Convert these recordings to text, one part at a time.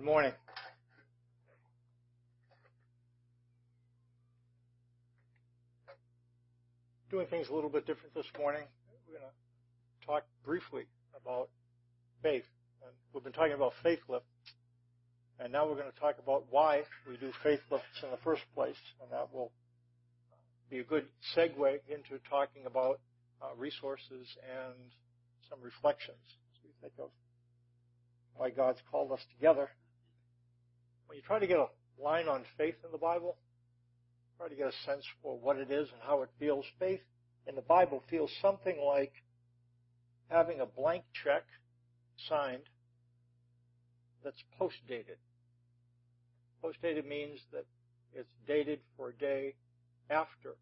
Good morning. Doing things a little bit different this morning. We're going to talk briefly about faith. And we've been talking about faith lift, and now we're going to talk about why we do faith lifts in the first place, and that will be a good segue into talking about uh, resources and some reflections as we think of why God's called us together. When you try to get a line on faith in the Bible, try to get a sense for what it is and how it feels. Faith in the Bible feels something like having a blank check signed that's post dated. Post dated means that it's dated for a day after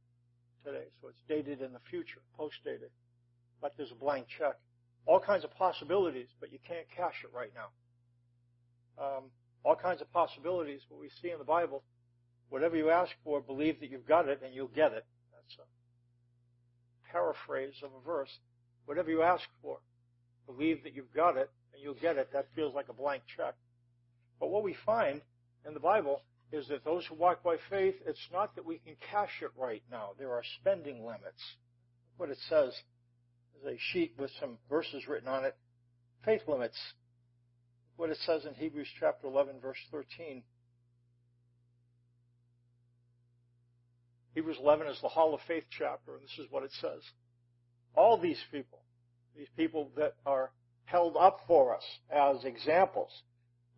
today. So it's dated in the future, post dated. Like there's a blank check all kinds of possibilities, but you can't cash it right now. Um, all kinds of possibilities, what we see in the Bible. Whatever you ask for, believe that you've got it and you'll get it. That's a paraphrase of a verse. Whatever you ask for, believe that you've got it and you'll get it. That feels like a blank check. But what we find in the Bible is that those who walk by faith, it's not that we can cash it right now. There are spending limits. What it says is a sheet with some verses written on it. Faith limits. What it says in Hebrews chapter 11 verse 13. Hebrews 11 is the Hall of Faith chapter, and this is what it says. All these people, these people that are held up for us as examples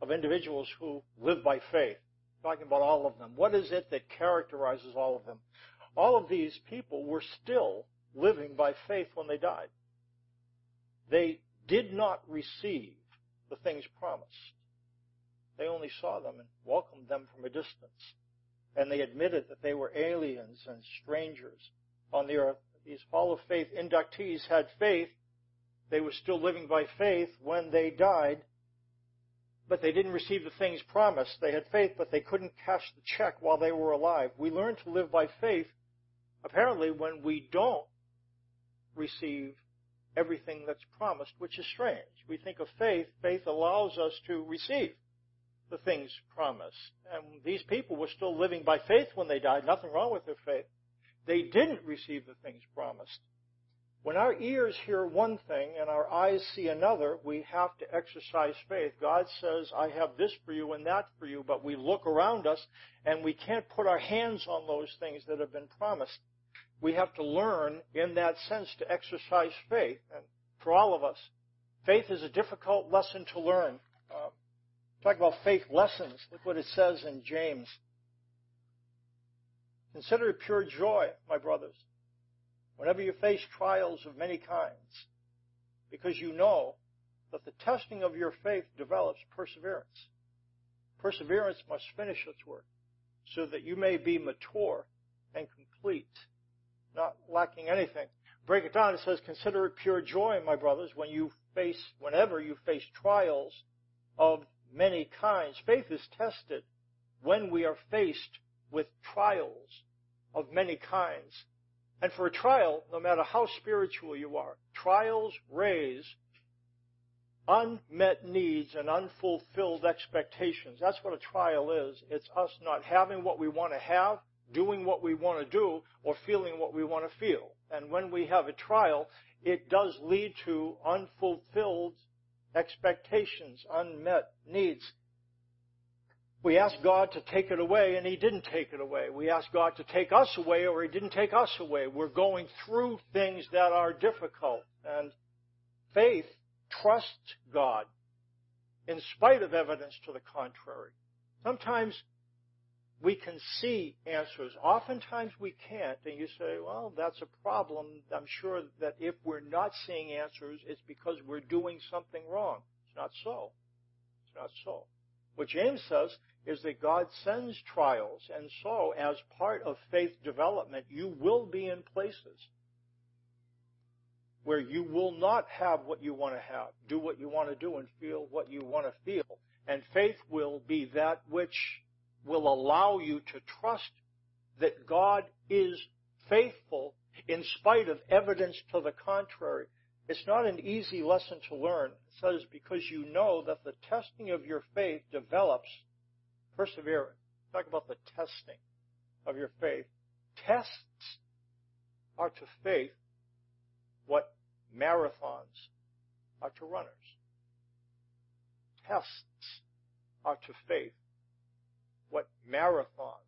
of individuals who live by faith, talking about all of them. What is it that characterizes all of them? All of these people were still living by faith when they died. They did not receive the things promised. They only saw them and welcomed them from a distance. And they admitted that they were aliens and strangers on the earth. These Hall of Faith inductees had faith. They were still living by faith when they died, but they didn't receive the things promised. They had faith, but they couldn't cash the check while they were alive. We learn to live by faith, apparently, when we don't receive everything that's promised, which is strange. We think of faith. Faith allows us to receive the things promised. And these people were still living by faith when they died. Nothing wrong with their faith. They didn't receive the things promised. When our ears hear one thing and our eyes see another, we have to exercise faith. God says, I have this for you and that for you, but we look around us and we can't put our hands on those things that have been promised we have to learn in that sense to exercise faith. And for all of us, faith is a difficult lesson to learn. Uh, talk about faith lessons. Look what it says in James. Consider it pure joy, my brothers, whenever you face trials of many kinds, because you know that the testing of your faith develops perseverance. Perseverance must finish its work so that you may be mature and complete, not lacking anything. Break it down. It says, consider it pure joy, my brothers, when you face, whenever you face trials of many kinds. Faith is tested when we are faced with trials of many kinds. And for a trial, no matter how spiritual you are, trials raise unmet needs and unfulfilled expectations. That's what a trial is. It's us not having what we want to have doing what we want to do or feeling what we want to feel. And when we have a trial, it does lead to unfulfilled expectations, unmet needs. We ask God to take it away and He didn't take it away. We ask God to take us away or He didn't take us away. We're going through things that are difficult. And faith trusts God in spite of evidence to the contrary. Sometimes we can see answers. Oftentimes we can't, and you say, well, that's a problem. I'm sure that if we're not seeing answers, it's because we're doing something wrong. It's not so. It's not so. What James says is that God sends trials, and so as part of faith development, you will be in places where you will not have what you want to have, do what you want to do, and feel what you want to feel. And faith will be that which will allow you to trust that God is faithful in spite of evidence to the contrary. It's not an easy lesson to learn. It says, because you know that the testing of your faith develops perseverance. Talk about the testing of your faith. Tests are to faith what marathons are to runners. Tests are to faith what marathons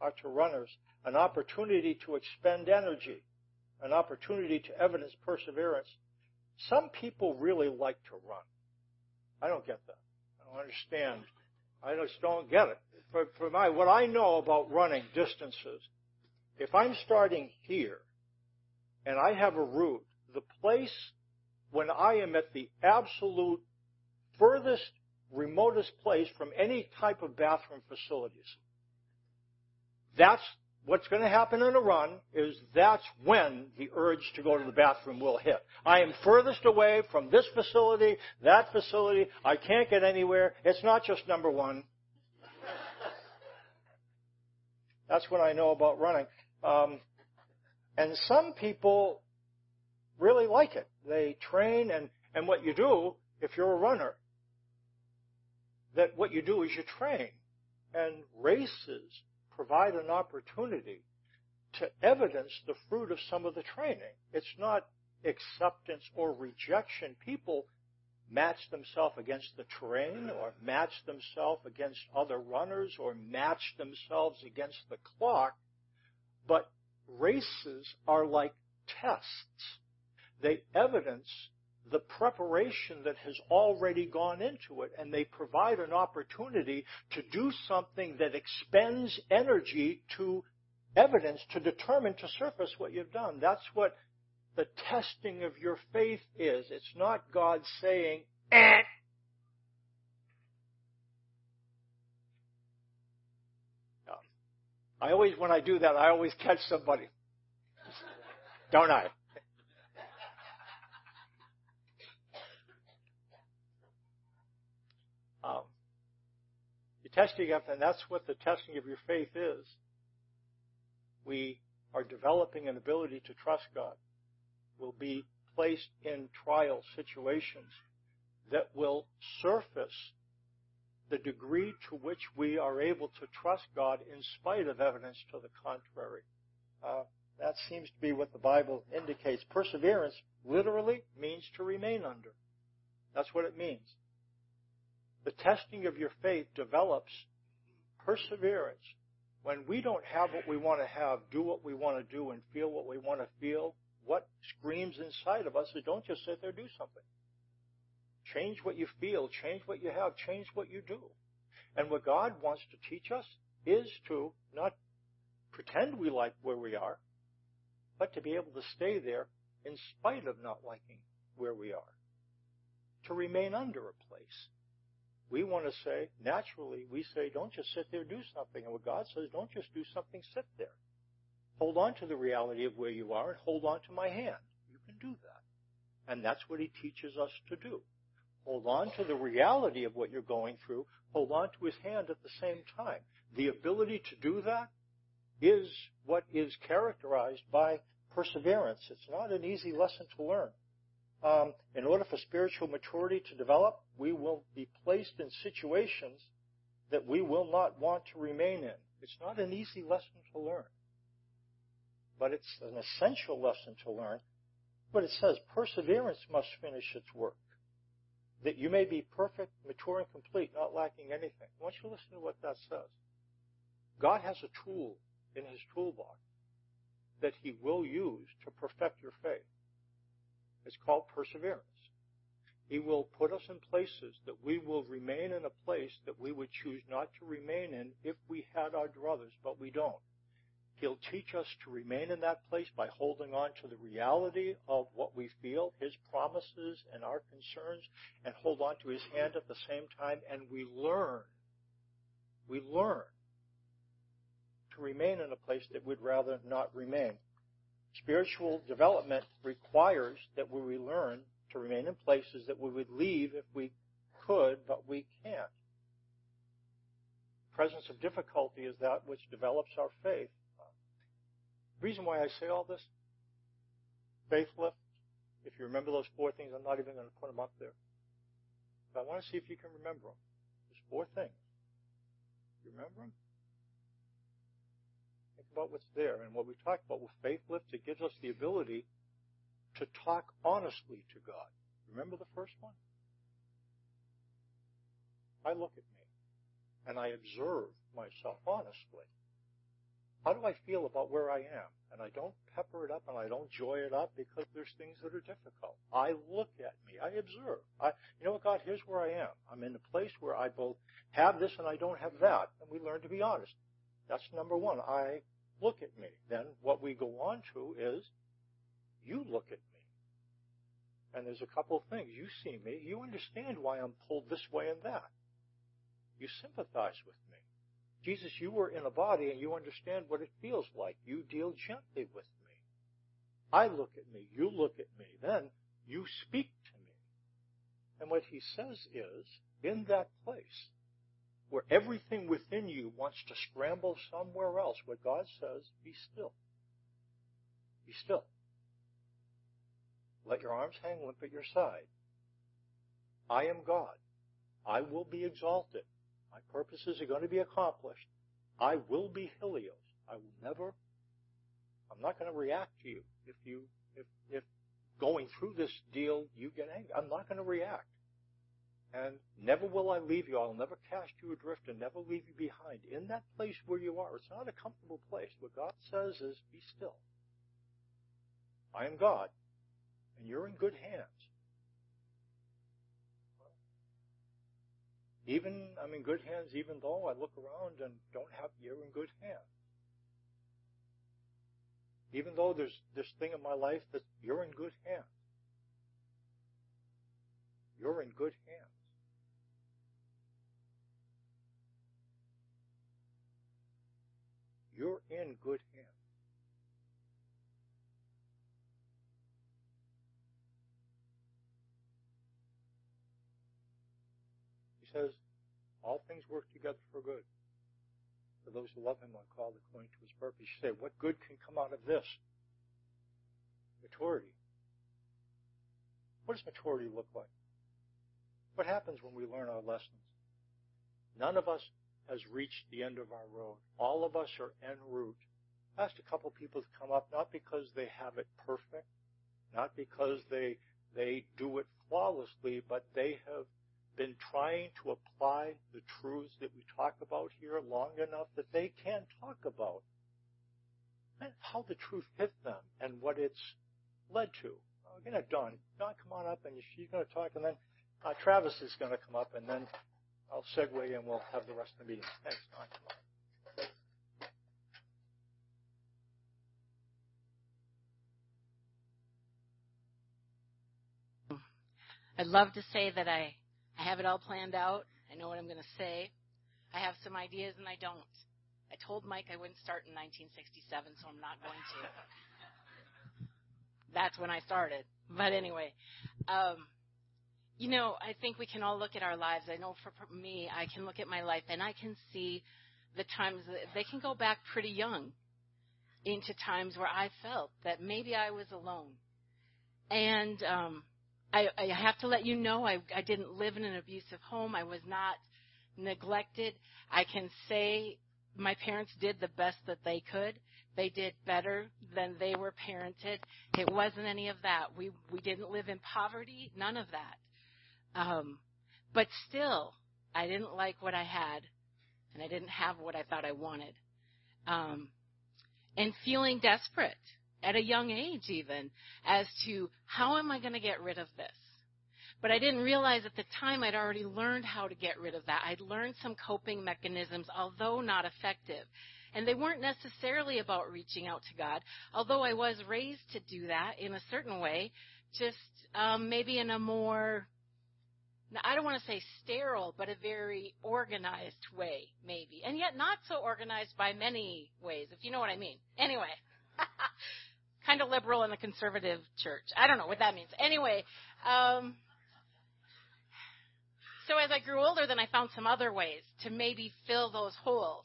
are to runners. An opportunity to expend energy, an opportunity to evidence perseverance. Some people really like to run. I don't get that. I don't understand. I just don't get it. For, for my, what I know about running distances, if I'm starting here and I have a route, the place when I am at the absolute furthest, remotest place from any type of bathroom facilities, that's what's going to happen in a run is that's when the urge to go to the bathroom will hit. I am furthest away from this facility, that facility. I can't get anywhere. It's not just number one. That's what I know about running. Um, and some people really like it. They train and, and what you do, if you're a runner, that what you do is you train. And races provide an opportunity to evidence the fruit of some of the training. It's not acceptance or rejection. People match themselves against the terrain or match themselves against other runners or match themselves against the clock. But races are like tests. They evidence the preparation that has already gone into it, and they provide an opportunity to do something that expends energy to evidence, to determine, to surface what you've done. That's what the testing of your faith is. It's not God saying, eh. I always, when I do that, I always catch somebody. Don't I? Um, you're testing up, and that's what the testing of your faith is. We are developing an ability to trust God. We'll be placed in trial situations that will surface the degree to which we are able to trust God in spite of evidence to the contrary. Uh, that seems to be what the Bible indicates. Perseverance literally means to remain under. That's what it means. The testing of your faith develops perseverance. When we don't have what we want to have, do what we want to do, and feel what we want to feel, what screams inside of us is don't just sit there, do something. Change what you feel, change what you have, change what you do. And what God wants to teach us is to not pretend we like where we are, but to be able to stay there in spite of not liking where we are. To remain under a place we want to say, naturally, we say, don't just sit there, do something. And what God says, don't just do something, sit there. Hold on to the reality of where you are and hold on to my hand. You can do that. And that's what he teaches us to do. Hold on to the reality of what you're going through. Hold on to his hand at the same time. The ability to do that is what is characterized by perseverance. It's not an easy lesson to learn um, in order for spiritual maturity to develop, we will be placed in situations that we will not want to remain in. It's not an easy lesson to learn, but it's an essential lesson to learn. But it says perseverance must finish its work, that you may be perfect, mature, and complete, not lacking anything. I want you to listen to what that says. God has a tool in his toolbox that he will use to perfect your faith. It's called perseverance. He will put us in places that we will remain in a place that we would choose not to remain in if we had our druthers, but we don't. He'll teach us to remain in that place by holding on to the reality of what we feel, His promises and our concerns, and hold on to His hand at the same time, and we learn. We learn to remain in a place that we'd rather not remain. Spiritual development requires that we learn to remain in places that we would leave if we could, but we can't. The presence of difficulty is that which develops our faith. The reason why I say all this, faith lift, If you remember those four things, I'm not even going to put them up there. But I want to see if you can remember them. There's four things. You remember them? Think about what's there. And what we talked about with Faith Lift, it gives us the ability to talk honestly to God. Remember the first one? I look at me and I observe myself honestly. How do I feel about where I am? And I don't pepper it up and I don't joy it up because there's things that are difficult. I look at me. I observe. I, you know what, God, here's where I am. I'm in a place where I both have this and I don't have that. And we learn to be honest. That's number one. I look at me. Then what we go on to is you look at. And there's a couple of things. You see me. You understand why I'm pulled this way and that. You sympathize with me. Jesus, you were in a body and you understand what it feels like. You deal gently with me. I look at me. You look at me. Then you speak to me. And what he says is, in that place where everything within you wants to scramble somewhere else, what God says, be still. Be still. Let your arms hang limp at your side. I am God. I will be exalted. My purposes are going to be accomplished. I will be Helios. I will never, I'm not going to react to you. If you, if, if going through this deal you get angry, I'm not going to react. And never will I leave you. I'll never cast you adrift and never leave you behind. In that place where you are, it's not a comfortable place. What God says is, be still. I am God, and you're in good hands. Even I'm in good hands, even though I look around and don't have you're in good hands. Even though there's this thing in my life that you're in good hands. You're in good hands. You're in good says, all things work together for good. For those who love him are called according to his purpose. You say, what good can come out of this? Maturity. What does maturity look like? What happens when we learn our lessons? None of us has reached the end of our road. All of us are en route. I asked a couple people to come up, not because they have it perfect, not because they they do it flawlessly, but they have been trying to apply the truths that we talk about here long enough that they can talk about how the truth hit them and what it's led to. I'm going to Dawn. Dawn, come on up, and she's going to talk, and then uh, Travis is going to come up, and then I'll segue and we'll have the rest of the meeting. Thanks, Dawn. I'd love to say that I I have it all planned out. I know what I'm going to say. I have some ideas and I don't. I told Mike I wouldn't start in 1967, so I'm not going to. That's when I started. But anyway, um, you know, I think we can all look at our lives. I know for, me, I can look at my life and I can see the times that they can go back pretty young into times where I felt that maybe I was alone. And um, I, I have to let you know I, I didn't live in an abusive home. I was not neglected. I can say my parents did the best that they could. They did better than they were parented. It wasn't any of that. We we didn't live in poverty. None of that. Um, but still, I didn't like what I had, and I didn't have what I thought I wanted. Um, and feeling desperate at a young age even as to how am I going to get rid of this? But I didn't realize at the time I'd already learned how to get rid of that. I'd learned some coping mechanisms, although not effective. And they weren't necessarily about reaching out to God, although I was raised to do that in a certain way, just um, maybe in a more, I don't want to say sterile, but a very organized way, maybe. And yet not so organized by many ways, if you know what I mean. Anyway. kind of liberal in a conservative church. I don't know what that means. Anyway, um, so as I grew older, then I found some other ways to maybe fill those holes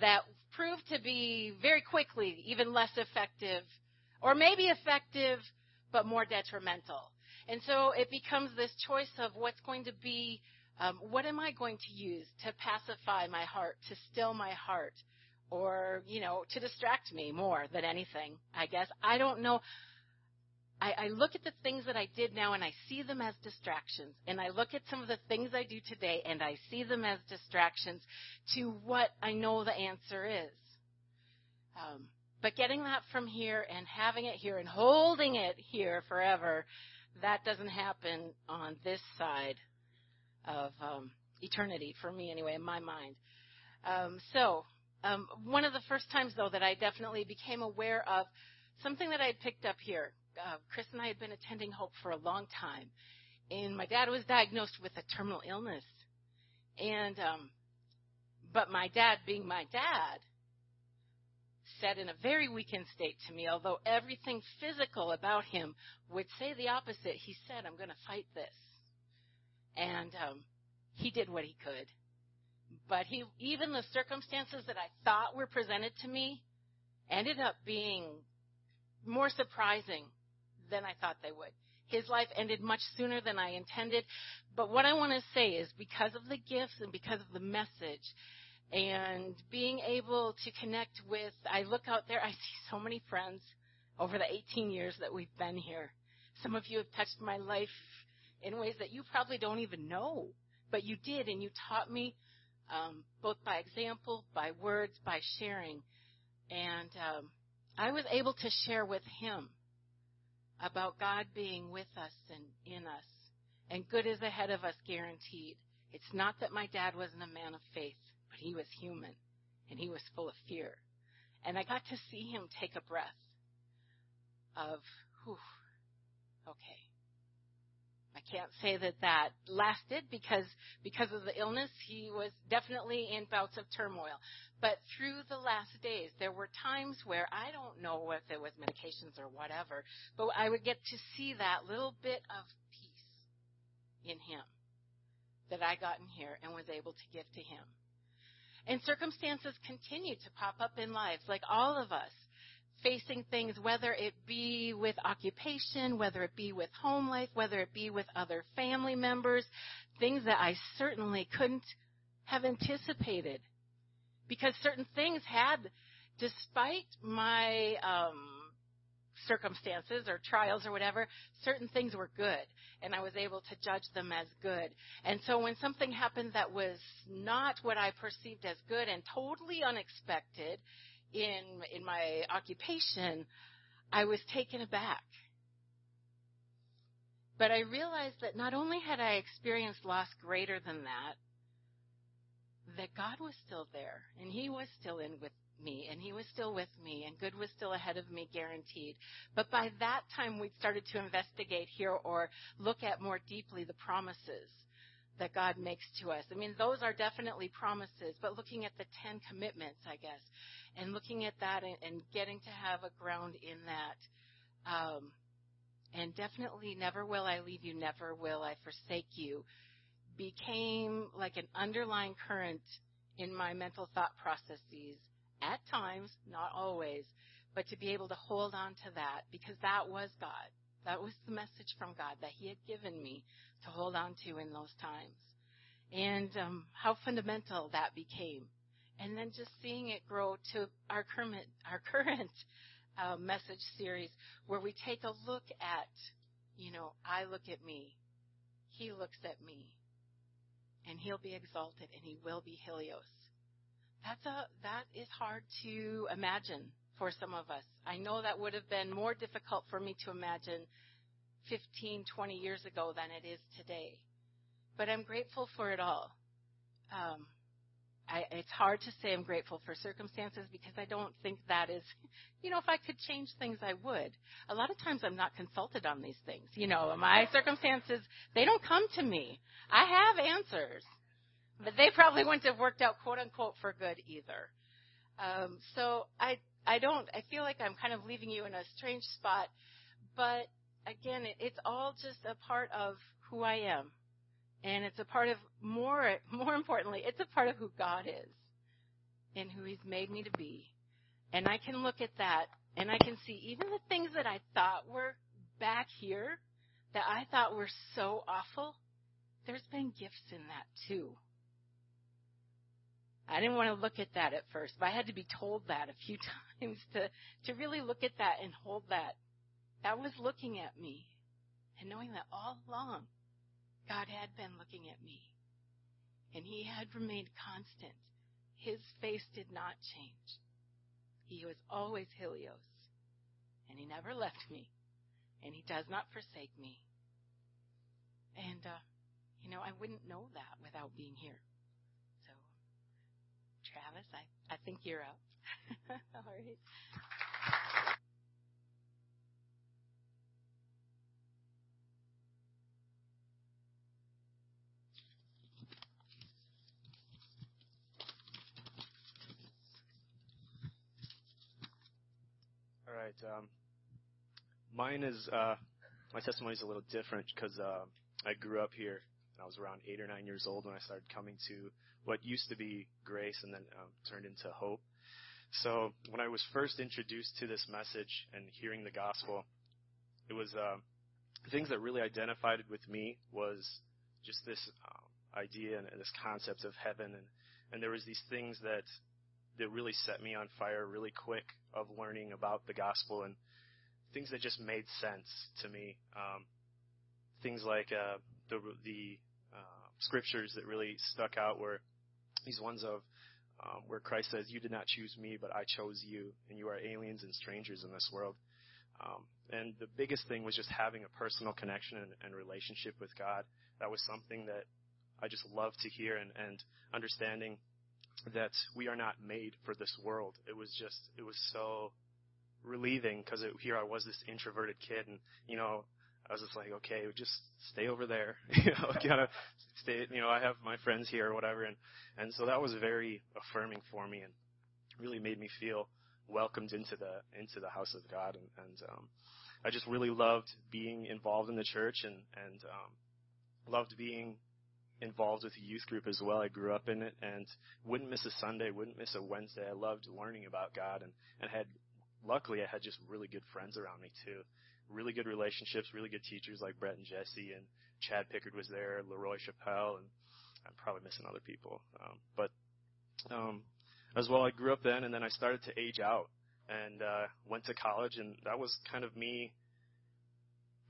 that proved to be very quickly even less effective, or maybe effective, but more detrimental. And so it becomes this choice of what's going to be, um, what am I going to use to pacify my heart, to still my heart, or, you know, to distract me more than anything, I guess. I don't know. I, I look at the things that I did now and I see them as distractions. And I look at some of the things I do today and I see them as distractions to what I know the answer is. Um, but getting that from here and having it here and holding it here forever, that doesn't happen on this side of um, eternity for me anyway, in my mind. Um, so, um, one of the first times though that I definitely became aware of something that I had picked up here. Uh, Chris and I had been attending Hope for a long time, and my dad was diagnosed with a terminal illness, and um, but my dad, being my dad, said in a very weakened state to me, although everything physical about him would say the opposite, he said, I'm going to fight this. And um, he did what he could. But he, even the circumstances that I thought were presented to me ended up being more surprising than I thought they would. His life ended much sooner than I intended. But what I want to say is because of the gifts and because of the message and being able to connect with, I look out there, I see so many friends over the 18 years that we've been here. Some of you have touched my life in ways that you probably don't even know, but you did, and you taught me um, both by example, by words, by sharing. And um, I was able to share with him about God being with us and in us, and good is ahead of us, guaranteed. It's not that my dad wasn't a man of faith but he was human and he was full of fear. And I got to see him take a breath of, whew, okay. I can't say that that lasted because, because of the illness, he was definitely in bouts of turmoil. But through the last days, there were times where I don't know if it was medications or whatever, but I would get to see that little bit of peace in him that I got in here and was able to give to him. And circumstances continue to pop up in lives, like all of us, facing things, whether it be with occupation, whether it be with home life, whether it be with other family members, things that I certainly couldn't have anticipated. Because certain things had, despite my um, circumstances or trials or whatever, certain things were good and I was able to judge them as good. And so when something happened that was not what I perceived as good and totally unexpected in in my occupation, I was taken aback. But I realized that not only had I experienced loss greater than that, that God was still there and He was still in with me and he was still with me and good was still ahead of me guaranteed. But by that time we'd started to investigate here or look at more deeply the promises that God makes to us. I mean, those are definitely promises, but looking at the Ten Commitments, I guess, and looking at that and, and getting to have a ground in that, um, and definitely never will I leave you, never will I forsake you, became like an underlying current in my mental thought processes at times, not always, but to be able to hold on to that because that was God. That was the message from God that He had given me to hold on to in those times. And um, how fundamental that became. And then just seeing it grow to our current, our current uh, message series where we take a look at, you know, I look at me, He looks at me, and He'll be exalted and He will be Helios that's a that is hard to imagine for some of us. I know that would have been more difficult for me to imagine 15, 20 years ago than it is today. But I'm grateful for it all. Um, I, it's hard to say I'm grateful for circumstances because I don't think that is, you know, if I could change things, I would. A lot of times I'm not consulted on these things. You know, my circumstances, they don't come to me. I have answers. But they probably wouldn't have worked out quote unquote for good either. Um, so I I don't I feel like I'm kind of leaving you in a strange spot, but again, it, it's all just a part of who I am, and it's a part of more more importantly, it's a part of who God is, and who He's made me to be, and I can look at that and I can see even the things that I thought were back here that I thought were so awful, there's been gifts in that too. I didn't want to look at that at first, but I had to be told that a few times to, to really look at that and hold that. That was looking at me and knowing that all along God had been looking at me and he had remained constant. His face did not change. He was always Helios and he never left me and he does not forsake me. And, uh, you know, I wouldn't know that without being here. So, Travis, I, I think you're up. All right. Um, mine is uh, my testimony is a little different because uh, I grew up here and I was around eight or nine years old when I started coming to what used to be Grace and then um, turned into Hope. So when I was first introduced to this message and hearing the gospel, it was uh, things that really identified with me was just this um, idea and, and this concept of heaven and and there was these things that that really set me on fire really quick of learning about the gospel and things that just made sense to me. Um, things like uh, the the uh, scriptures that really stuck out were these ones of um, where Christ says, "You did not choose me, but I chose you, and you are aliens and strangers in this world." Um, and the biggest thing was just having a personal connection and, and relationship with God. That was something that I just loved to hear, and, and understanding that we are not made for this world. It was just, it was so relieving because here I was this introverted kid and, you know, I was just like, okay, just stay over there, you know, kind of stay, you know, I have my friends here or whatever. And, and so that was very affirming for me and really made me feel welcomed into the, into the house of God. And, and, um, I just really loved being involved in the church and, and, um, loved being involved with a youth group as well. I grew up in it and wouldn't miss a Sunday, wouldn't miss a Wednesday. I loved learning about God and, and had, luckily I had just really good friends around me too. Really good relationships, really good teachers like Brett and Jesse and Chad Pickard was there, Leroy Chappelle, and I'm probably missing other people. Um, but, um, as well, I grew up then and then I started to age out and, uh, went to college and that was kind of me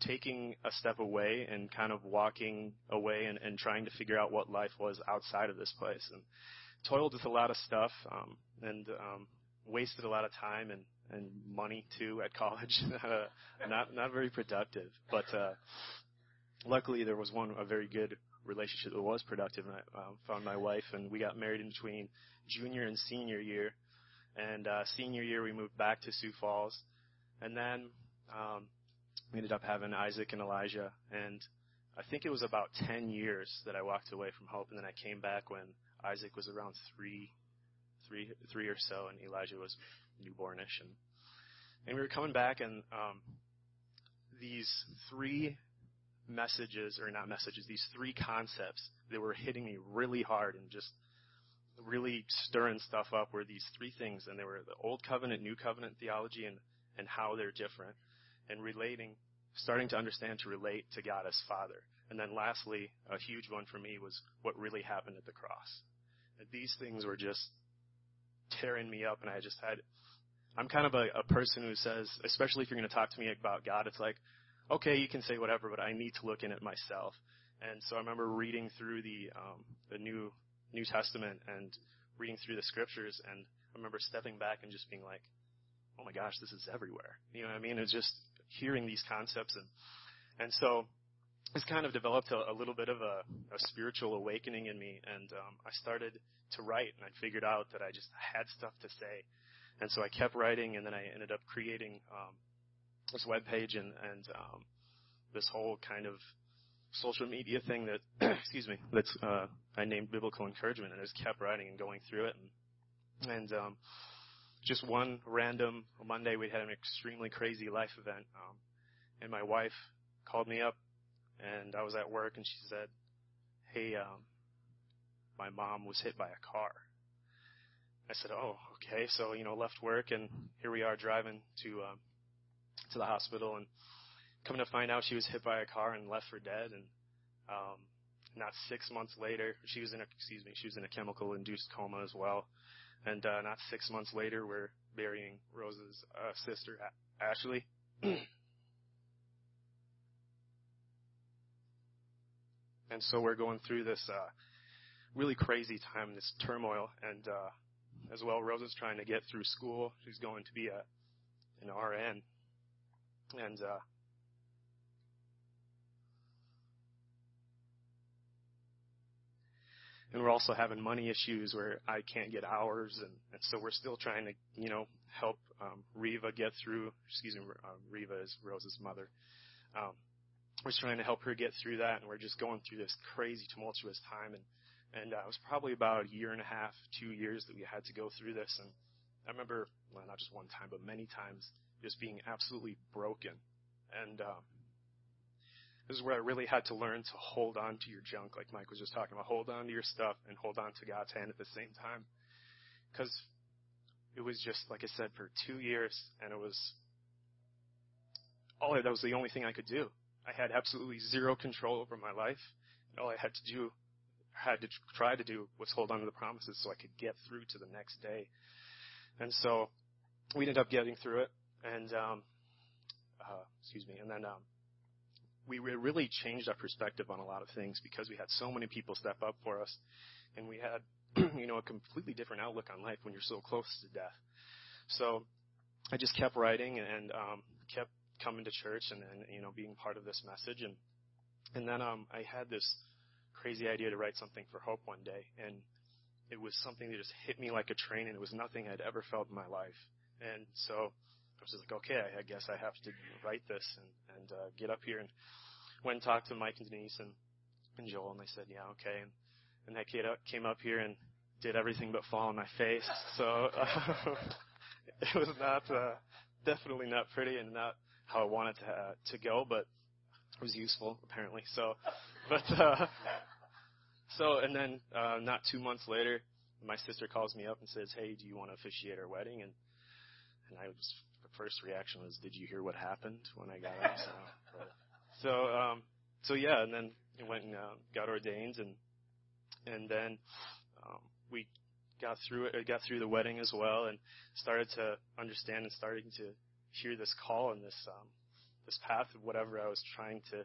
taking a step away and kind of walking away and, and trying to figure out what life was outside of this place and toiled with a lot of stuff um, and um, wasted a lot of time and, and money too at college. uh, not not very productive, but uh, luckily there was one a very good relationship that was productive, and I um, found my wife, and we got married in between junior and senior year. And uh, senior year we moved back to Sioux Falls, and then um, we ended up having Isaac and Elijah, and I think it was about 10 years that I walked away from Hope, and then I came back when Isaac was around three, three, three or so, and Elijah was newbornish, and and we were coming back, and um, these three messages, or not messages, these three concepts that were hitting me really hard and just really stirring stuff up were these three things, and they were the Old Covenant, New Covenant theology, and and how they're different and relating, starting to understand to relate to God as Father. And then lastly, a huge one for me was what really happened at the cross. These things were just tearing me up and I just had, I'm kind of a, a person who says, especially if you're going to talk to me about God, it's like, okay, you can say whatever, but I need to look in it myself. And so I remember reading through the, um, the New, New Testament and reading through the scriptures and I remember stepping back and just being like, oh my gosh, this is everywhere. You know what I mean? It's just, hearing these concepts and and so it's kind of developed a, a little bit of a, a spiritual awakening in me and um, I started to write and I figured out that I just had stuff to say. And so I kept writing and then I ended up creating um, this web page and and um, this whole kind of social media thing that excuse me that's uh, I named biblical encouragement and I just kept writing and going through it and and um, just one random Monday, we had an extremely crazy life event. Um, and my wife called me up, and I was at work, and she said, "Hey, um, my mom was hit by a car." I said, "Oh, okay." So you know, left work, and here we are driving to um, to the hospital, and coming to find out, she was hit by a car and left for dead. And um, not six months later, she was in a excuse me, she was in a chemical induced coma as well. And uh, not six months later, we're burying Rose's uh, sister Ashley. and so we're going through this uh, really crazy time, this turmoil, and uh, as well, Rose is trying to get through school. She's going to be a an RN, and uh, and we're also having money issues where I can't get hours, and, and so we're still trying to, you know, help um, Riva get through. Excuse me, uh, Riva is Rose's mother. Um, we're trying to help her get through that, and we're just going through this crazy, tumultuous time. And and uh, it was probably about a year and a half, two years that we had to go through this. And I remember, well, not just one time, but many times, just being absolutely broken. And um, this is where I really had to learn to hold on to your junk, like Mike was just talking about. Hold on to your stuff and hold on to God's hand at the same time. Because it was just, like I said, for two years, and it was all that was the only thing I could do. I had absolutely zero control over my life. And all I had to do, had to try to do, was hold on to the promises so I could get through to the next day. And so we ended up getting through it, and um, uh, excuse me, and then um, we really changed our perspective on a lot of things because we had so many people step up for us, and we had, you know, a completely different outlook on life when you're so close to death. So I just kept writing and um, kept coming to church and, and you know being part of this message, and and then um, I had this crazy idea to write something for Hope one day, and it was something that just hit me like a train, and it was nothing I'd ever felt in my life, and so I was just like, okay, I, guess I have to write this and, and uh, get up here and went and talked to Mike and Denise and, and Joel, and they said, yeah, okay. And, and that came up here and did everything but fall on my face. So uh, it was not uh, definitely not pretty and not how I wanted to uh, to go, but it was useful apparently. So, but uh, so and then uh, not two months later, my sister calls me up and says, "Hey, do you want to officiate our wedding?" And and I was first reaction was, "Did you hear what happened when I got up?" So, so, um, so yeah, and then it went and uh, got ordained, and and then um, we got through it, got through the wedding as well, and started to understand and starting to hear this call and this um, this path of whatever I was trying to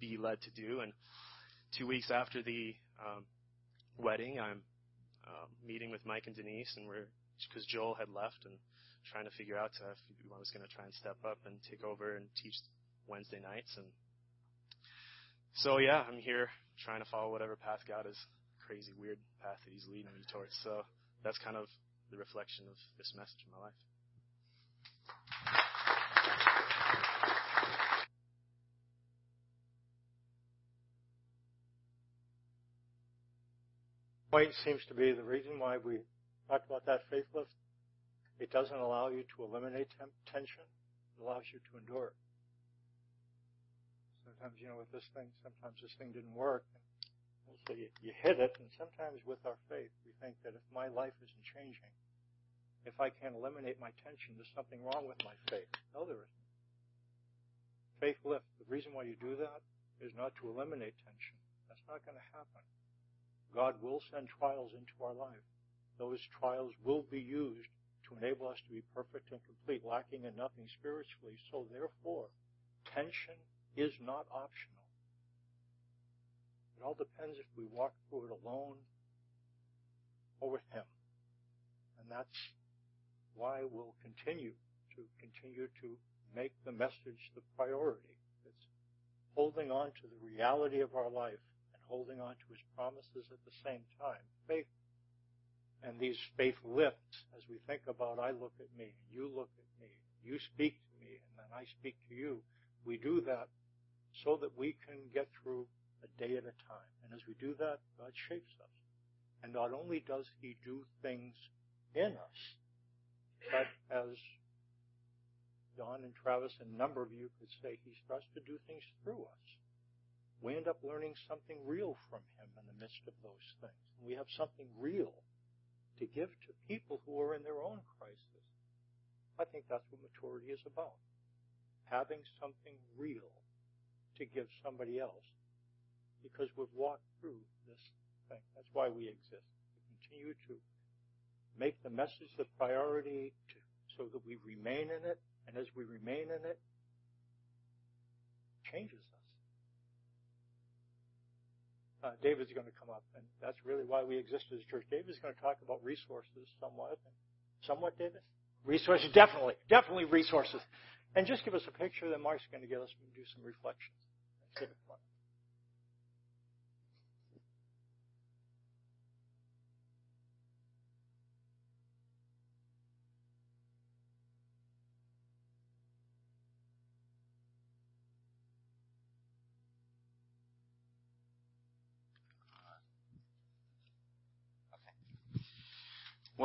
be led to do. And two weeks after the um, wedding, I'm um, meeting with Mike and Denise, and we're because Joel had left and trying to figure out if I was going to try and step up and take over and teach Wednesday nights. And so, yeah, I'm here trying to follow whatever path God is, crazy, weird path that He's leading me towards. So that's kind of the reflection of this message in my life. Point seems to be the reason why we talked about that faith lift it doesn't allow you to eliminate tension. It allows you to endure. Sometimes, you know, with this thing, sometimes this thing didn't work. And so you, you hit it, and sometimes with our faith, we think that if my life isn't changing, if I can't eliminate my tension, there's something wrong with my faith. No, there isn't. Faith lift. The reason why you do that is not to eliminate tension. That's not going to happen. God will send trials into our life. Those trials will be used to enable us to be perfect and complete, lacking in nothing spiritually. So therefore, tension is not optional. It all depends if we walk through it alone or with Him. And that's why we'll continue to continue to make the message the priority. It's holding on to the reality of our life and holding on to His promises at the same time. Faith and these faith lifts as we think about I look at me, you look at me, you speak to me, and then I speak to you. We do that so that we can get through a day at a time. And as we do that, God shapes us. And not only does He do things in us, but as Dawn and Travis and a number of you could say, He starts to do things through us. We end up learning something real from Him in the midst of those things. We have something real to give to people who are in their own crisis. I think that's what maturity is about. having something real to give somebody else because we've walked through this thing. That's why we exist. To continue to make the message the priority to, so that we remain in it, and as we remain in it, it changes us. Uh, David's going to come up, and that's really why we exist as a church. David's going to talk about resources somewhat. Somewhat, David? Resources, definitely. Definitely resources. And just give us a picture, then Mark's going to get us to do some reflections.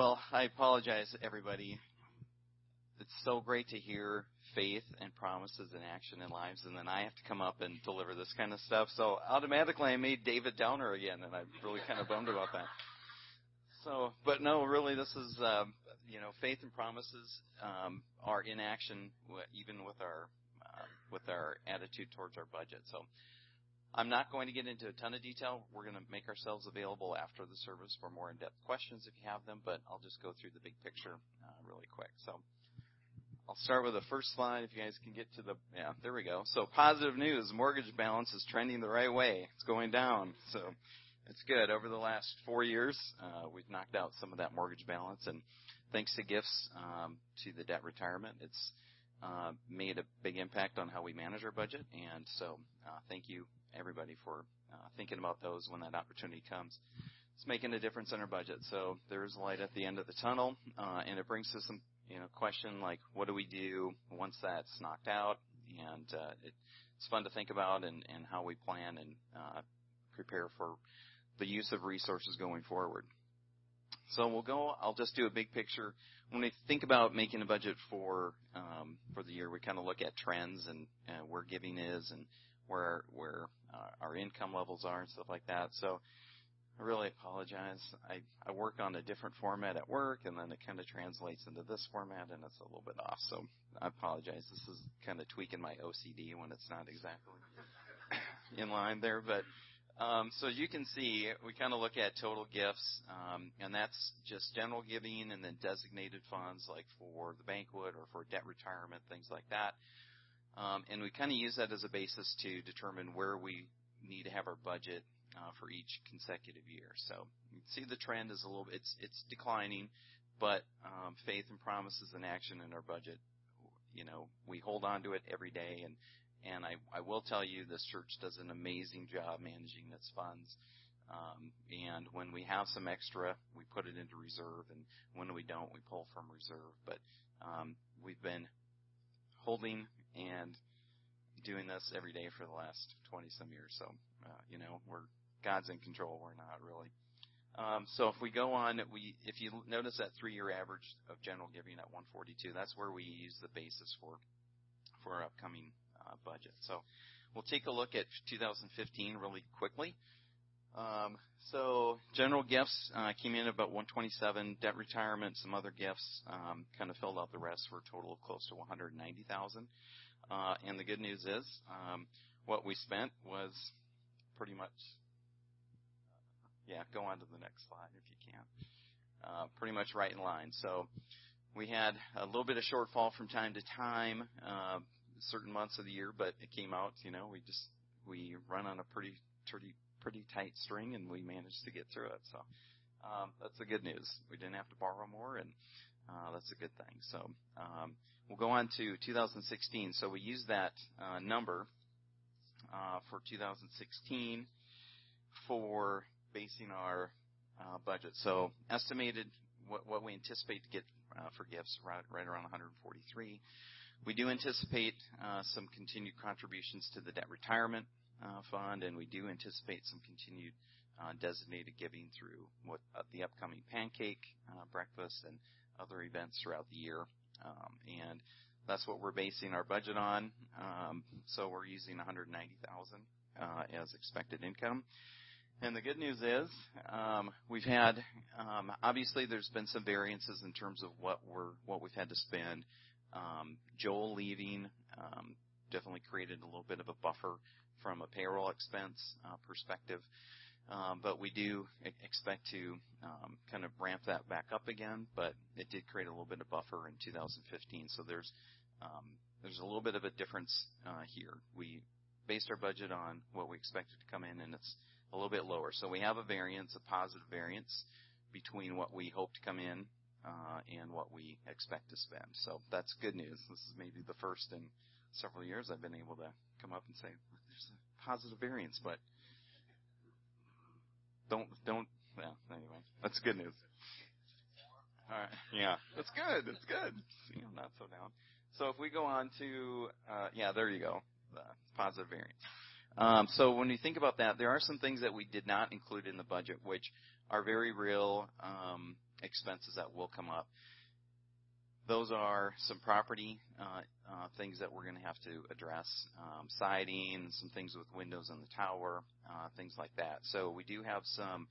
Well, I apologize, everybody. It's so great to hear faith and promises and action in lives, and then I have to come up and deliver this kind of stuff. So automatically, I made David Downer again, and I'm really kind of bummed about that. So, but no, really, this is um, you know, faith and promises um, are in action, even with our uh, with our attitude towards our budget. So, I'm not going to get into a ton of detail. We're going to make ourselves available after the service for more in-depth questions if you have them, but I'll just go through the big picture uh, really quick. So I'll start with the first slide if you guys can get to the, yeah, there we go. So positive news, mortgage balance is trending the right way. It's going down. So it's good. Over the last four years, uh, we've knocked out some of that mortgage balance and thanks to gifts um, to the debt retirement, it's uh, made a big impact on how we manage our budget. And so uh, thank you everybody for uh, thinking about those when that opportunity comes. It's making a difference in our budget. So there's light at the end of the tunnel, uh, and it brings to some you know question like what do we do once that's knocked out? And uh, it, it's fun to think about and, and how we plan and uh, prepare for the use of resources going forward. So we'll go. I'll just do a big picture. When we think about making a budget for um, for the year, we kind of look at trends and uh, where giving is and where where uh, our income levels are and stuff like that. So I really apologize. I I work on a different format at work, and then it kind of translates into this format, and it's a little bit off. So I apologize. This is kind of tweaking my OCD when it's not exactly in line there, but. Um, so you can see, we kind of look at total gifts, um, and that's just general giving and then designated funds like for the banquet or for debt retirement, things like that. Um, and we kind of use that as a basis to determine where we need to have our budget uh, for each consecutive year. So you see the trend is a little it's it's declining, but um, faith and promises and action in our budget, you know, we hold on to it every day. And and I I will tell you, this church does an amazing job managing its funds. Um, and when we have some extra, we put it into reserve, and when we don't, we pull from reserve. But um, we've been holding and doing this every day for the last 20 some years. So, uh, you know, we're God's in control. We're not really. Um, so if we go on, we if you notice that three-year average of general giving at 142, that's where we use the basis for for our upcoming uh, budget. So we'll take a look at 2015 really quickly. Um, so general gifts uh, came in about 127. Debt retirement, some other gifts, um, kind of filled out the rest for a total of close to 190,000. Uh, and the good news is, um, what we spent was pretty much, yeah, go on to the next slide if you can. Uh, pretty much right in line. So we had a little bit of shortfall from time to time, uh, certain months of the year, but it came out, you know, we just, we run on a pretty, pretty, pretty tight string and we managed to get through it. So, um, that's the good news. We didn't have to borrow more and, uh, that's a good thing. So, um, We'll go on to 2016. So we use that uh, number uh, for 2016 for basing our uh, budget. So estimated what, what we anticipate to get uh, for gifts right, right around 143. We do anticipate uh, some continued contributions to the debt retirement fund, and we do anticipate some continued designated giving through what the upcoming pancake breakfast and other events throughout the year. Um, and that's what we're basing our budget on. Um, so we're using 190,000 uh, as expected income. And the good news is um, we've had um, obviously there's been some variances in terms of what we're what we've had to spend. Um, Joel leaving um, definitely created a little bit of a buffer from a payroll expense uh, perspective. Um, but we do expect to um, kind of ramp that back up again. But it did create a little bit of buffer in 2015. So there's um, there's a little bit of a difference uh, here. We based our budget on what we expected to come in, and it's a little bit lower. So we have a variance, a positive variance between what we hope to come in uh, and what we expect to spend. So that's good news. This is maybe the first in several years I've been able to come up and say there's a positive variance, but don't don't. Well, anyway, that's good news. All right, yeah, that's good. That's good. See, I'm not so down. So if we go on to, uh, yeah, there you go, the positive variance. Um, so when you think about that, there are some things that we did not include in the budget, which are very real um, expenses that will come up. Those are some property uh, uh, things that we're going to have to address, um, siding, some things with windows in the tower, uh, things like that. So we do have some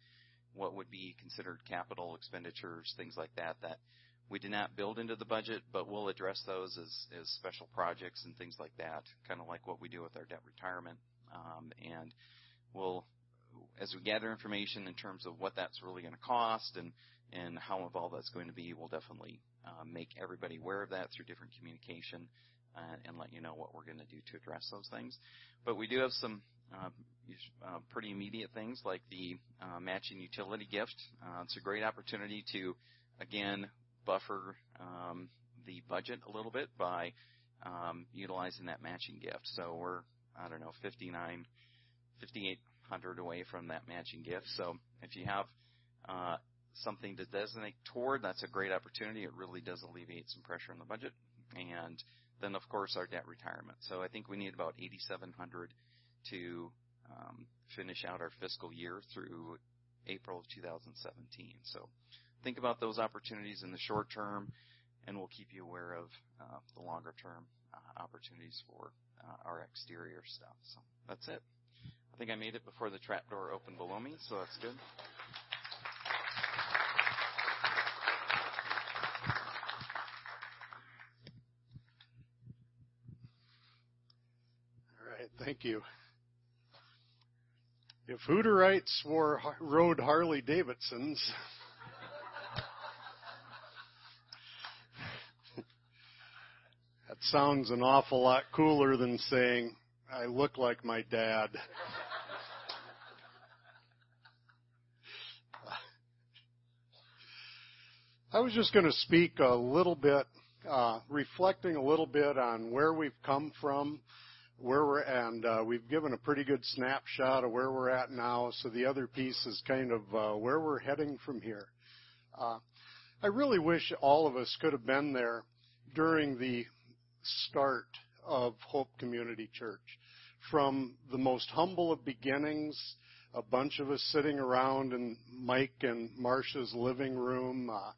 what would be considered capital expenditures, things like that, that we did not build into the budget, but we'll address those as, as special projects and things like that, kind of like what we do with our debt retirement. Um, and we'll, as we gather information in terms of what that's really going to cost and, and how involved that's going to be, we'll definitely uh, make everybody aware of that through different communication uh, and let you know what we're going to do to address those things. But we do have some uh, uh, pretty immediate things like the uh, matching utility gift. Uh, it's a great opportunity to, again, buffer um, the budget a little bit by um, utilizing that matching gift. So we're, I don't know, 59, 5,800 away from that matching gift. So if you have something to designate toward, that's a great opportunity. It really does alleviate some pressure on the budget. And then, of course, our debt retirement. So I think we need about 8,700 to um, finish out our fiscal year through April of 2017. So think about those opportunities in the short term, and we'll keep you aware of uh, the longer term uh, opportunities for uh, our exterior stuff. So that's it. I think I made it before the trap door opened below me, so that's good. All right, thank you. If Hutterites wore rode Harley Davidsons, that sounds an awful lot cooler than saying I look like my dad. I was just going to speak a little bit, uh, reflecting a little bit on where we've come from where we're and uh, we've given a pretty good snapshot of where we're at now. So the other piece is kind of uh, where we're heading from here. Uh, I really wish all of us could have been there during the start of Hope Community Church. From the most humble of beginnings, a bunch of us sitting around in Mike and Marcia's living room, uh,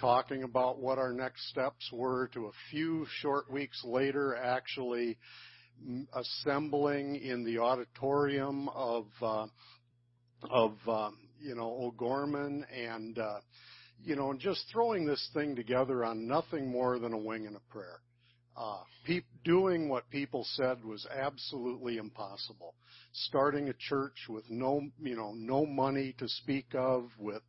talking about what our next steps were, to a few short weeks later, actually assembling in the auditorium of uh, of uh, you know O'Gorman and uh, you know and just throwing this thing together on nothing more than a wing and a prayer. Uh, pe- doing what people said was absolutely impossible. Starting a church with no, you know, no money to speak of, with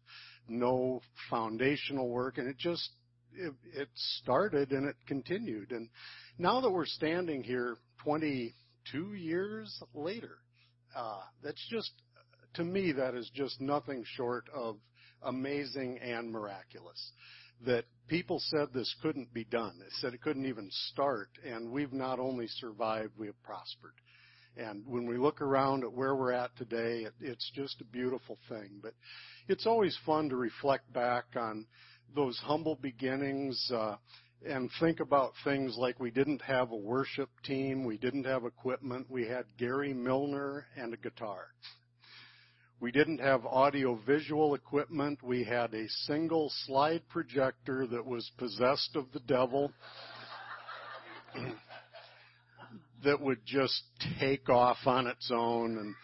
no foundational work, and it just it, it started and it continued. And now that we're standing here 22 years later. Uh, that's just, to me, that is just nothing short of amazing and miraculous. That people said this couldn't be done. They said it couldn't even start, and we've not only survived, we have prospered. And when we look around at where we're at today, it, it's just a beautiful thing. But it's always fun to reflect back on those humble beginnings. Uh, and think about things like we didn't have a worship team, we didn't have equipment, we had Gary Milner and a guitar. We didn't have audio visual equipment, we had a single slide projector that was possessed of the devil that would just take off on its own and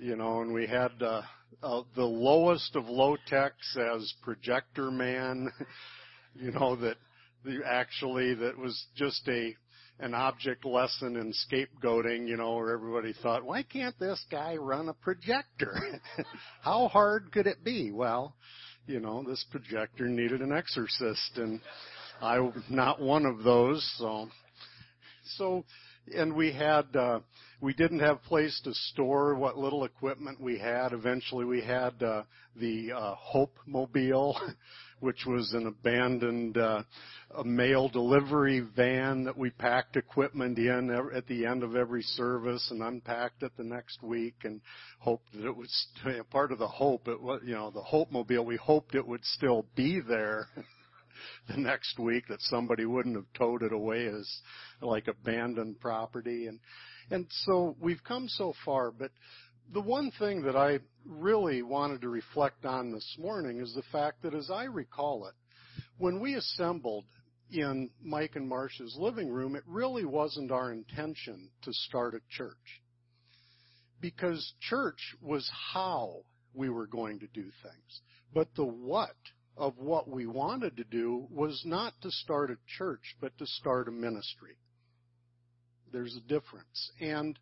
you know, and we had uh, uh, the lowest of low techs as projector man, you know, that the, actually that was just a an object lesson in scapegoating, you know, where everybody thought, why can't this guy run a projector? How hard could it be? Well, you know, this projector needed an exorcist and I'm not one of those, so so and we had uh we didn't have place to store what little equipment we had. Eventually we had uh the uh Hope Mobile which was an abandoned uh, mail delivery van that we packed equipment in at the end of every service and unpacked it the next week and hoped that it was part of the hope it was you know the hope mobile we hoped it would still be there the next week that somebody wouldn't have towed it away as like abandoned property and and so we've come so far but the one thing that I really wanted to reflect on this morning is the fact that as I recall it, when we assembled in Mike and Marcia's living room, it really wasn't our intention to start a church. Because church was how we were going to do things. But the what of what we wanted to do was not to start a church, but to start a ministry. There's a difference. And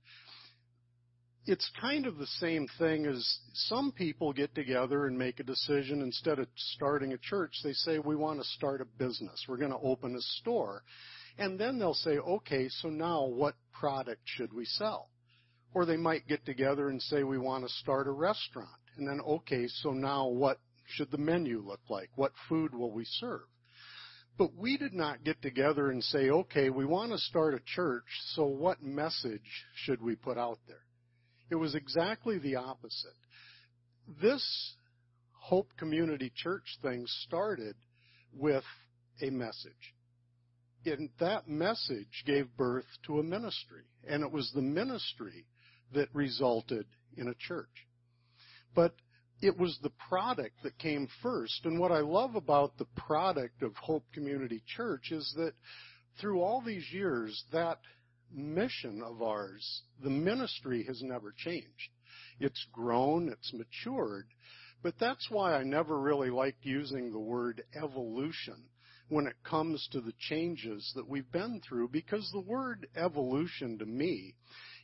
it's kind of the same thing as some people get together and make a decision instead of starting a church. They say, we want to start a business. We're going to open a store. And then they'll say, okay, so now what product should we sell? Or they might get together and say, we want to start a restaurant. And then, okay, so now what should the menu look like? What food will we serve? But we did not get together and say, okay, we want to start a church, so what message should we put out there? It was exactly the opposite. This Hope Community Church thing started with a message. And that message gave birth to a ministry. And it was the ministry that resulted in a church. But it was the product that came first. And what I love about the product of Hope Community Church is that through all these years, that mission of ours, the ministry has never changed. It's grown, it's matured, but that's why I never really liked using the word evolution when it comes to the changes that we've been through because the word evolution to me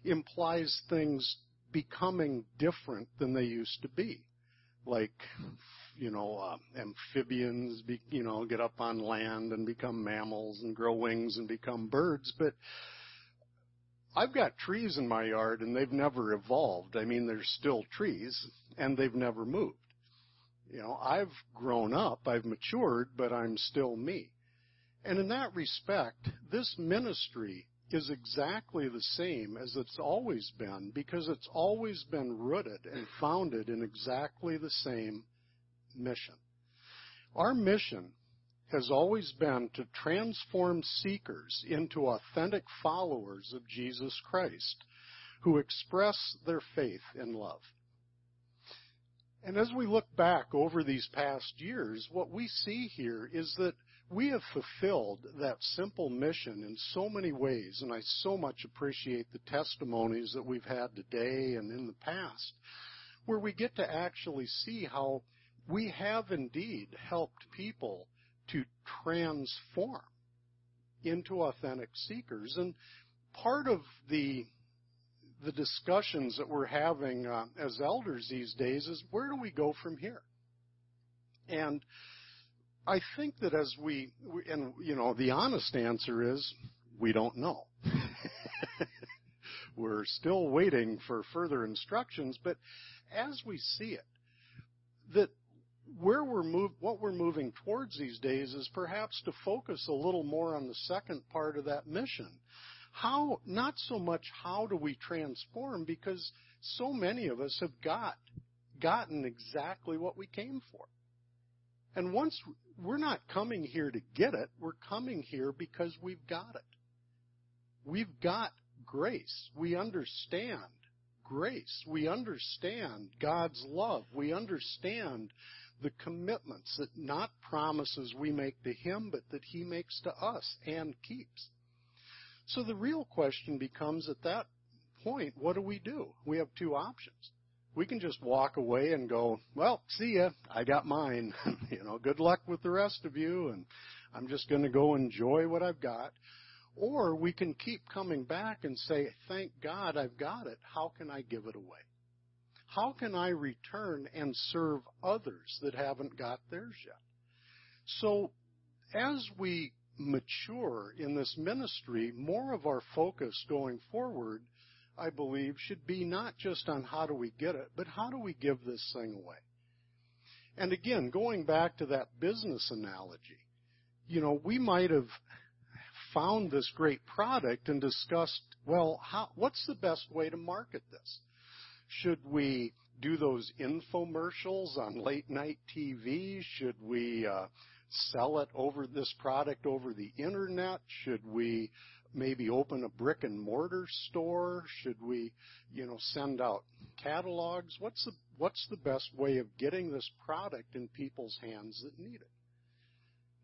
implies things becoming different than they used to be. Like, you know, uh, amphibians, be, you know, get up on land and become mammals and grow wings and become birds, but I've got trees in my yard and they've never evolved. I mean, they're still trees and they've never moved. You know, I've grown up, I've matured, but I'm still me. And in that respect, this ministry is exactly the same as it's always been because it's always been rooted and founded in exactly the same mission. Our mission has always been to transform seekers into authentic followers of Jesus Christ who express their faith in love. And as we look back over these past years, what we see here is that we have fulfilled that simple mission in so many ways, and I so much appreciate the testimonies that we've had today and in the past, where we get to actually see how we have indeed helped people to transform into authentic seekers. And part of the the discussions that we're having uh, as elders these days is where do we go from here? And I think that as we, we and you know, the honest answer is we don't know. we're still waiting for further instructions, but as we see it, that where we're move, what we're moving towards these days is perhaps to focus a little more on the second part of that mission. How, not so much how do we transform because so many of us have got, gotten exactly what we came for. And once we're not coming here to get it, we're coming here because we've got it. We've got grace. We understand grace. We understand God's love. We understand the commitments that not promises we make to him, but that he makes to us and keeps. So the real question becomes at that point, what do we do? We have two options. We can just walk away and go, well, see ya, I got mine. you know, good luck with the rest of you and I'm just to go enjoy what I've got. Or we can keep coming back and say, thank God I've got it. How can I give it away? How can I return and serve others that haven't got theirs yet? So as we mature in this ministry, more of our focus going forward, I believe, should be not just on how do we get it, but how do we give this thing away? And again, going back to that business analogy, you know, we might have found this great product and discussed, well, how, what's the best way to market this? Should we do those infomercials on late night TV? Should we uh, sell it over this product over the internet? Should we maybe open a brick and mortar store? Should we, you know, send out catalogs? What's the what's the best way of getting this product in people's hands that need it?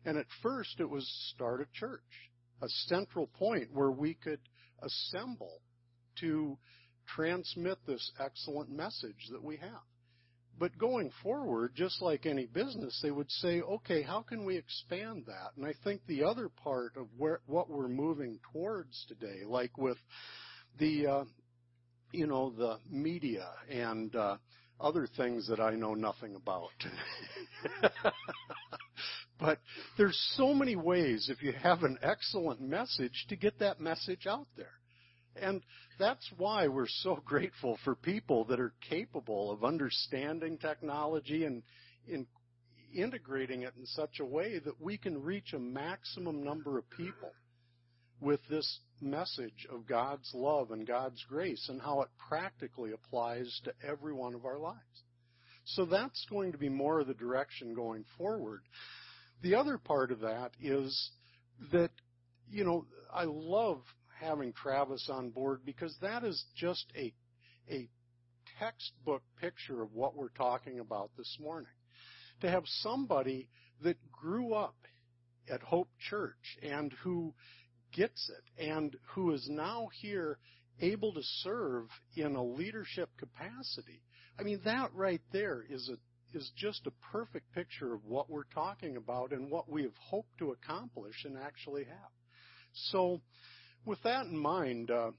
And at first it was start a church, a central point where we could assemble to transmit this excellent message that we have. But going forward, just like any business, they would say, okay, how can we expand that? And I think the other part of where, what we're moving towards today, like with the, uh, you know, the media and uh, other things that I know nothing about. but there's so many ways if you have an excellent message to get that message out there. And that's why we're so grateful for people that are capable of understanding technology and in integrating it in such a way that we can reach a maximum number of people with this message of God's love and God's grace and how it practically applies to every one of our lives. So that's going to be more of the direction going forward. The other part of that is that, you know, I love having Travis on board because that is just a, a textbook picture of what we're talking about this morning. To have somebody that grew up at Hope Church and who gets it and who is now here able to serve in a leadership capacity. I mean, that right there is a is just a perfect picture of what we're talking about and what we have hoped to accomplish and actually have. So, with that in mind, uh,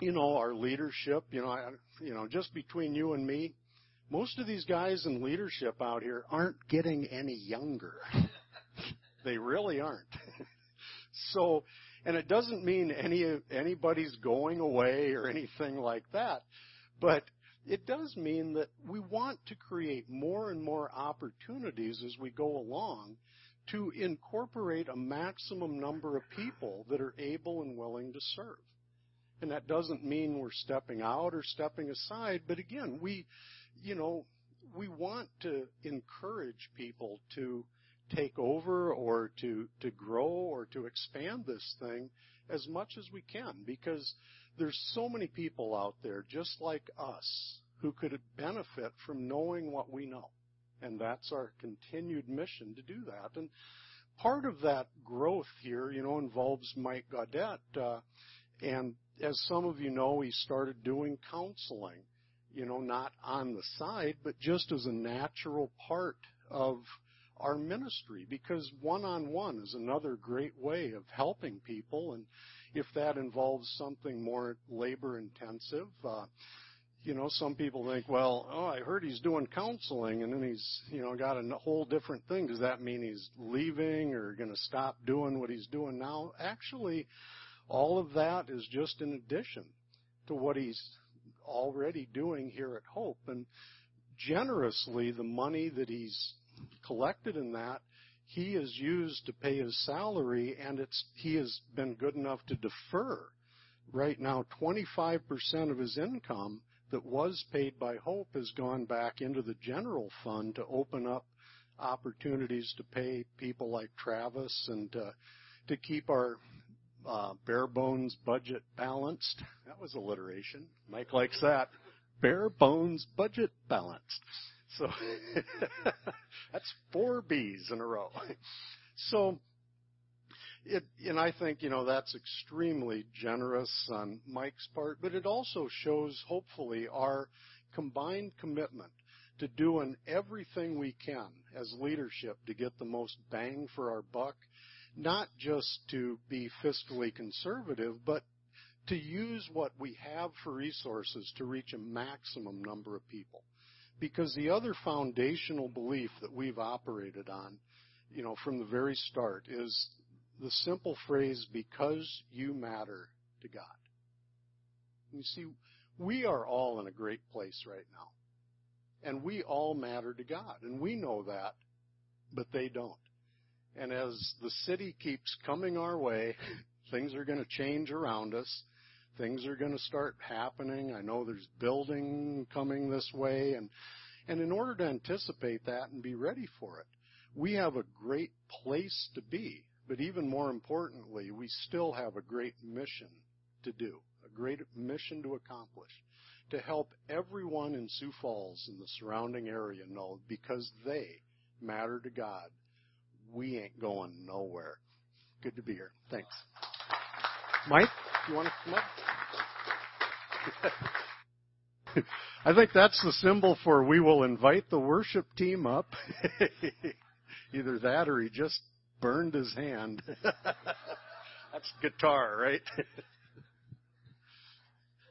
you know, our leadership, you know, I, you know, just between you and me, most of these guys in leadership out here aren't getting any younger. they really aren't. so, and it doesn't mean any anybody's going away or anything like that, but it does mean that we want to create more and more opportunities as we go along to incorporate a maximum number of people that are able and willing to serve. And that doesn't mean we're stepping out or stepping aside, but again, we, you know, we want to encourage people to take over or to, to grow or to expand this thing as much as we can because there's so many people out there just like us who could benefit from knowing what we know. And that's our continued mission to do that. And part of that growth here, you know, involves Mike Gaudette. Uh, and as some of you know, he started doing counseling, you know, not on the side, but just as a natural part of our ministry because one-on-one is another great way of helping people and if that involves something more labor intensive uh, you know, some people think, well, oh, I heard he's doing counseling and then he's, you know, got a whole different thing. Does that mean he's leaving or going to stop doing what he's doing now? Actually, all of that is just in addition to what he's already doing here at Hope. And generously, the money that he's collected in that, he has used to pay his salary and it's, he has been good enough to defer right now 25% of his income that was paid by Hope has gone back into the general fund to open up opportunities to pay people like Travis and uh, to keep our uh, bare bones budget balanced. That was alliteration. Mike likes that. Bare bones budget balanced. So that's four B's in a row. So it, and I think, you know, that's extremely generous on Mike's part, but it also shows, hopefully, our combined commitment to doing everything we can as leadership to get the most bang for our buck, not just to be fiscally conservative, but to use what we have for resources to reach a maximum number of people. Because the other foundational belief that we've operated on, you know, from the very start is the simple phrase, because you matter to God. You see, we are all in a great place right now. And we all matter to God. And we know that, but they don't. And as the city keeps coming our way, things are going to change around us. Things are going to start happening. I know there's building coming this way. And, and in order to anticipate that and be ready for it, we have a great place to be. But even more importantly, we still have a great mission to do, a great mission to accomplish, to help everyone in Sioux Falls and the surrounding area know because they matter to God, we ain't going nowhere. Good to be here. Thanks. Mike, you want to come up? I think that's the symbol for we will invite the worship team up. Either that or he just burned his hand. that's guitar, right?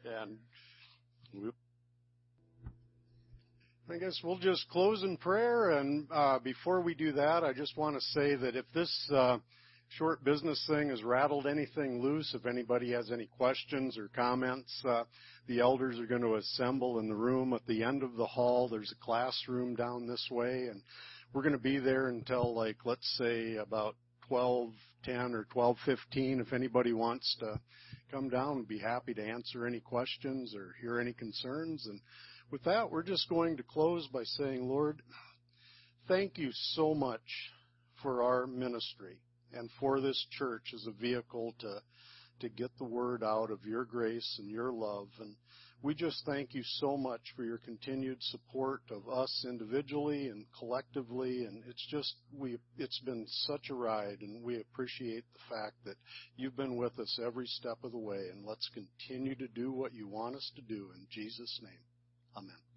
and. I guess we'll just close in prayer. And uh, before we do that, I just want to say that if this uh, short business thing has rattled anything loose. If anybody has any questions or comments, uh, the elders are going to assemble in the room at the end of the hall. There's a classroom down this way, and we're going to be there until like let's say about 12:10 or 12:15. If anybody wants to come down, we'd be happy to answer any questions or hear any concerns. And with that, we're just going to close by saying, Lord, thank you so much for our ministry and for this church as a vehicle to to get the word out of your grace and your love. And we just thank you so much for your continued support of us individually and collectively. And it's just we it's been such a ride, and we appreciate the fact that you've been with us every step of the way. And let's continue to do what you want us to do in Jesus' name. Amen.